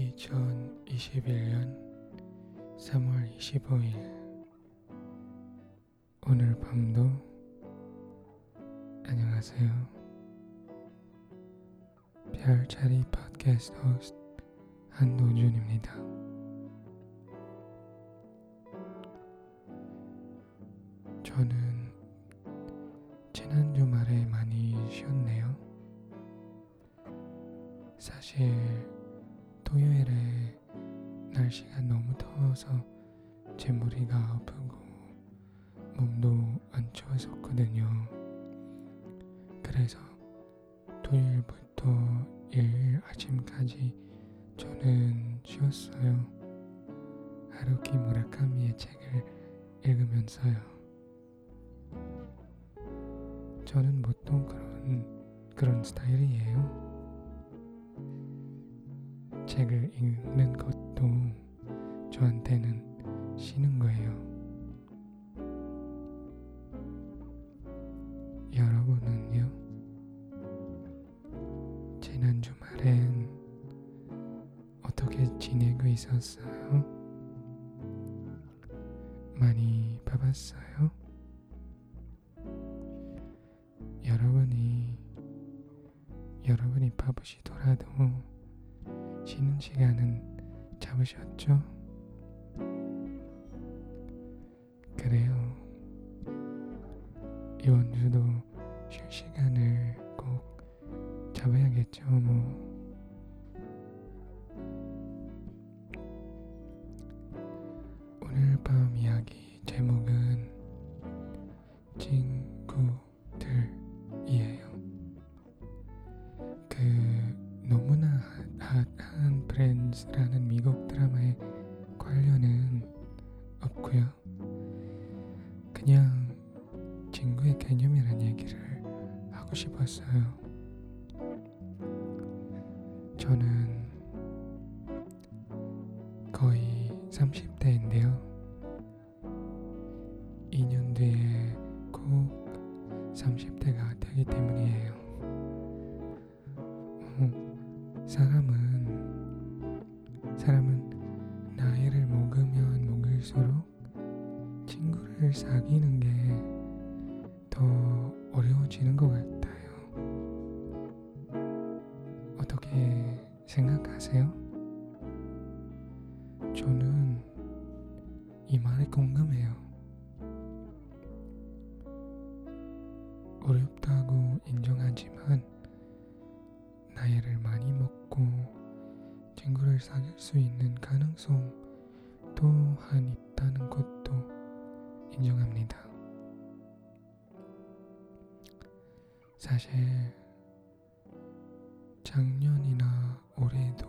2021년 3월 25일 오늘 밤도 안녕하세요. 별자리 팟캐스트 호스트 한노준입니다. 저는 지난 주말에 많이 쉬었네요. 사실 토요일에 날씨가 너무 더워서 제 머리가 아프고 몸도 안 좋았었거든요. 그래서 토요일부터 일요일 아침까지 저는 쉬었어요. 하루키 무라카미의 책을 읽으면서요. 저는 보통 그런 그런 스타일이에요. 책을 읽는 것도 저한테는 쉬는 거예요. 여러분은요? 지난 주말엔 어떻게 지내고 있었어요? 많이 바빴어요? 여러분이 여러분이 바쁘시더라도 시간은 잡으셨죠? 그래요. 이번 주도 쉴 시간을 꼭 잡아야겠죠, 뭐. 오늘 밤 이야기 제목 없고요. 그냥 친구의 개념이란 얘기를 하고 싶었어요. 저는 거의 30대인데요. 친구를 사귀는 게 더 어려워지는 것 같아요. 어떻게 생각하세요? 저는 이 말에 공감해요. 인정합니다. 사실 작년이나 올해도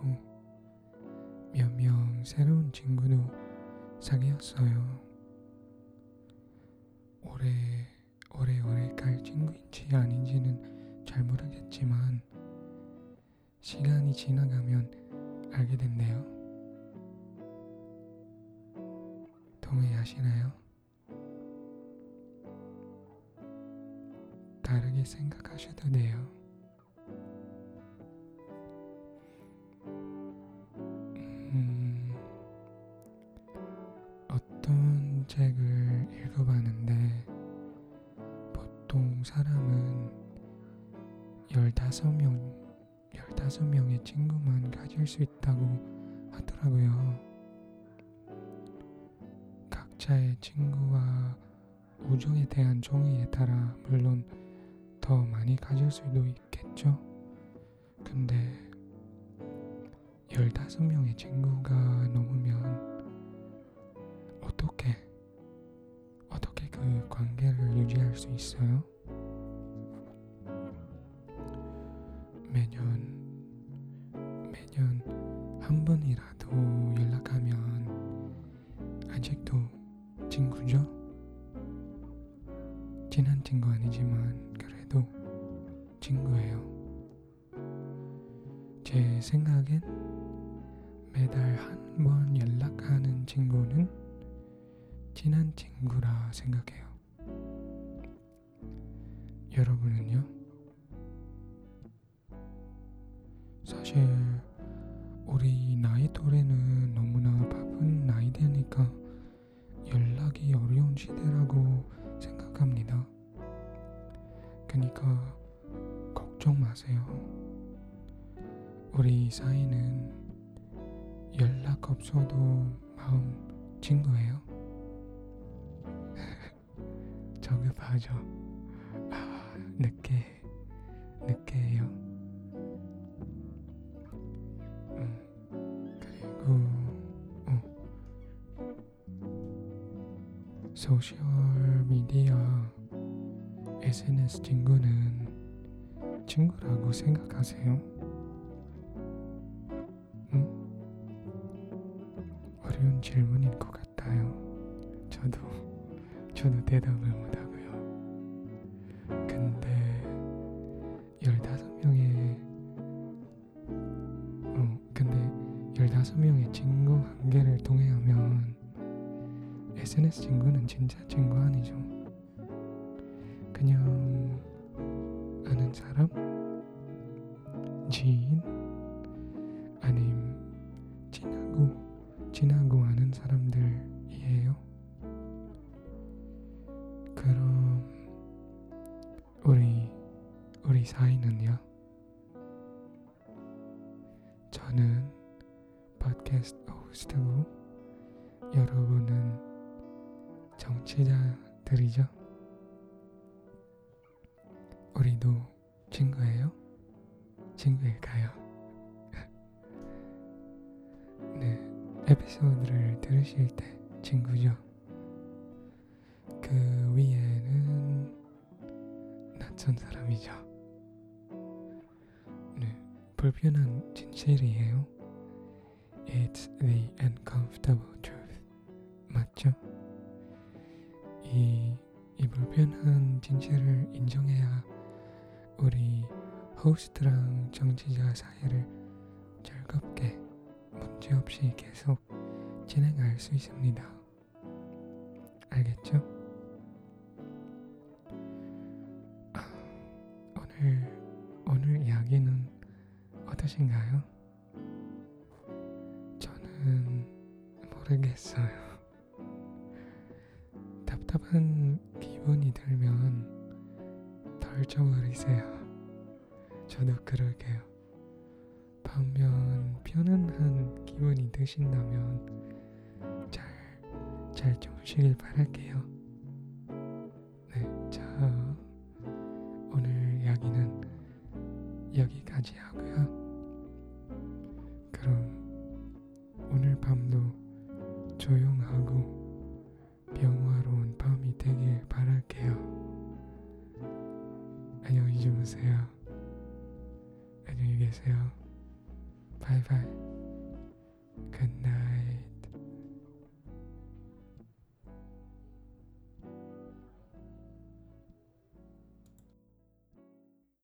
몇 명 새로운 친구도 사귀었어요. 오래 오래오래 갈 친구인지 아닌지는 잘 모르겠지만 시간이 지나가면 알게 된대요. 동의하시나요? 다르게 생각하셔도 돼요. 음, 어떤 책을 읽어봤는데 보통 사람은 15명, 15명의 친구만 가질 수 있다고 하더라고요. 각자의 친구와 우정에 대한 정의에 따라 물론 더 많이 가질 수도 있겠죠. 근데 15명의 친구가 넘으면 어떻게 어떻게 그 관계를 유지할 수 있어요? 매년 매년 한 번이라도 연락하면 아직도 친구죠? 친한 친구 아니지만 제 생각엔 매달 한 번 연락하는 친구는 친한 친구라 생각해요. 여러분은요? 사실 우리 나이 올해는 우리 사이는 연락 없어도 마음 친구예요. 저급하죠. 아, 늦게 늦게 해요. 음, 그리고 어, 소셜 미디어 SNS 친구는 친구라고 생각하세요? 어려운 질문인 것 같아요. 저도 저도 대답을 못하고요. 근데 열다섯 명의 어 근데 열다섯 명의 친구 관계를 통해 하면 SNS 친구는 진짜 친구 아니죠. 그냥 아는 사람, 지인, 지나고 아는 사람들이에요. 그럼 우리 우리 사이는요? 저는 팟캐스트 호스트고 여러분은 정치자들이죠. 우리도 친구예요? 친구일까요? 에피소드를 들으실 때 친구죠. 그 위에는 낯선 사람이죠. 네, 불편한 진실이에요. It's the uncomfortable truth. 맞죠? 이, 이 불편한 진실을 인정해야 우리 호스트랑 정치자 사이를 즐겁게 문제없이 계속 진행할 수 있습니다. 알겠죠? 아, 오늘 오늘 이야기는 어떠신가요? 저는 모르겠어요. 답답한 기분이 들면 덜쳐버리세요. 저도 그럴게요. 반면 편안한 기분이 드신다면 잘, 잘 주무시길 바랄게요. 네, 자, 오늘 이야기는 여기까지 하고요. 그럼 오늘 밤도 조용하고 평화로운 밤이 되길 바랄게요. 안녕히 주무세요. 안녕히 계세요. 바이바이. Good night.